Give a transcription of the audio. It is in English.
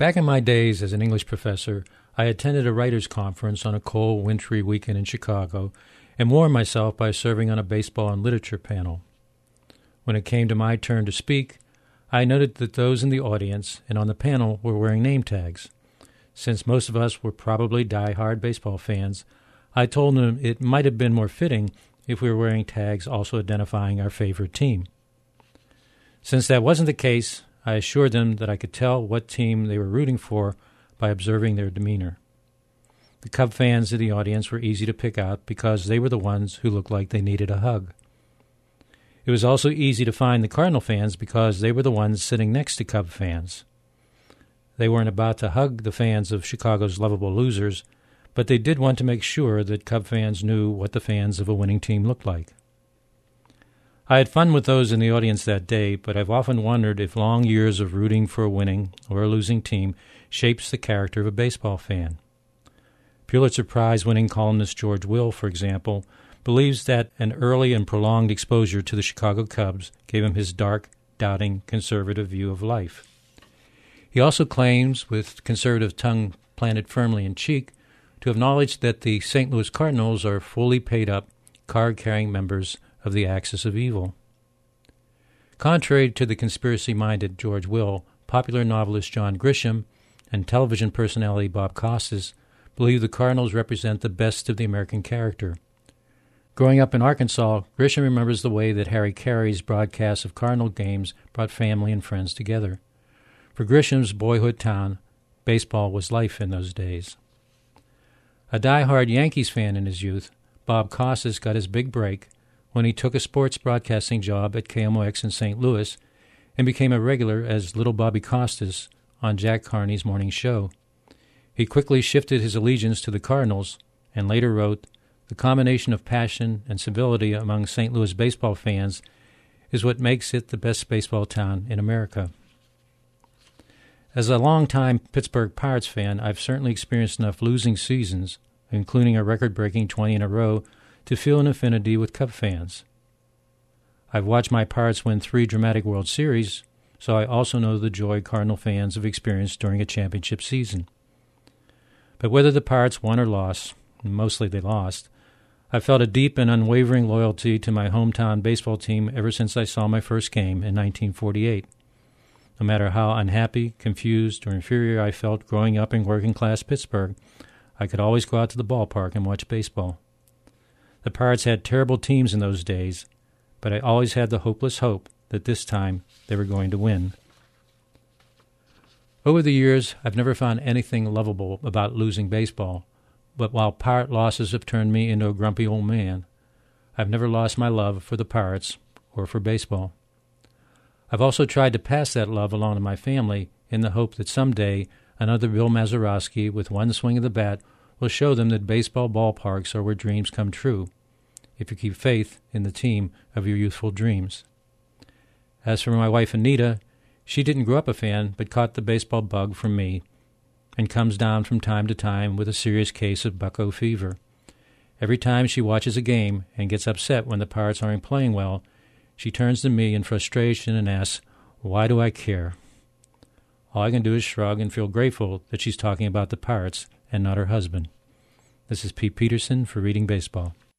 Back in my days as an English professor, I attended a writers' conference on a cold, wintry weekend in Chicago and warmed myself by serving on a baseball and literature panel. When it came to my turn to speak, I noted that those in the audience and on the panel were wearing name tags. Since most of us were probably die-hard baseball fans, I told them it might have been more fitting if we were wearing tags also identifying our favorite team. Since that wasn't the case, I assured them that I could tell what team they were rooting for by observing their demeanor. The Cub fans in the audience were easy to pick out because they were the ones who looked like they needed a hug. It was also easy to find the Cardinal fans because they were the ones sitting next to Cub fans. They weren't about to hug the fans of Chicago's lovable losers, but they did want to make sure that Cub fans knew what the fans of a winning team looked like. I had fun with those in the audience that day, but I've often wondered if long years of rooting for a winning or a losing team shapes the character of a baseball fan. Pulitzer Prize winning columnist George Will, for example, believes that an early and prolonged exposure to the Chicago Cubs gave him his dark, doubting, conservative view of life. He also claims, with conservative tongue planted firmly in cheek, to have knowledge that the St. Louis Cardinals are fully paid up, card carrying members of the axis of evil. Contrary to the conspiracy minded George Will, popular novelist John Grisham and television personality Bob Costas believe the Cardinals represent the best of the American character. Growing up in Arkansas, Grisham remembers the way that Harry Caray's broadcasts of Cardinal games brought family and friends together. For Grisham's boyhood town, baseball was life in those days. A die-hard Yankees fan in his youth, Bob Costas got his big break when he took a sports broadcasting job at KMOX in St. Louis and became a regular as Little Bobby Costas on Jack Carney's morning show. He quickly shifted his allegiance to the Cardinals and later wrote, The combination of passion and civility among St. Louis baseball fans is what makes it the best baseball town in America. As a longtime Pittsburgh Pirates fan, I've certainly experienced enough losing seasons, including a record breaking 20 in a row, to feel an affinity with Cub fans. I've watched my Pirates win three dramatic World Series, so I also know the joy Cardinal fans have experienced during a championship season. But whether the Pirates won or lost, mostly they lost, I've felt a deep and unwavering loyalty to my hometown baseball team ever since I saw my first game in 1948. No matter how unhappy, confused, or inferior I felt growing up in working class Pittsburgh, I could always go out to the ballpark and watch baseball. The Pirates had terrible teams in those days, but I always had the hopeless hope that this time they were going to win. Over the years, I've never found anything lovable about losing baseball, but while Pirate losses have turned me into a grumpy old man, I've never lost my love for the Pirates or for baseball. I've also tried to pass that love along to my family in the hope that someday another Bill Mazeroski with one swing of the bat will show them that baseball ballparks are where dreams come true, if you keep faith in the team of your youthful dreams. As for my wife Anita, she didn't grow up a fan, but caught the baseball bug from me, and comes down from time to time with a serious case of Bucco fever. Every time she watches a game and gets upset when the Pirates aren't playing well, she turns to me in frustration and asks, Why do I care? All I can do is shrug and feel grateful that she's talking about the Pirates and not her husband. This is Pete Peterson for Reading Baseball.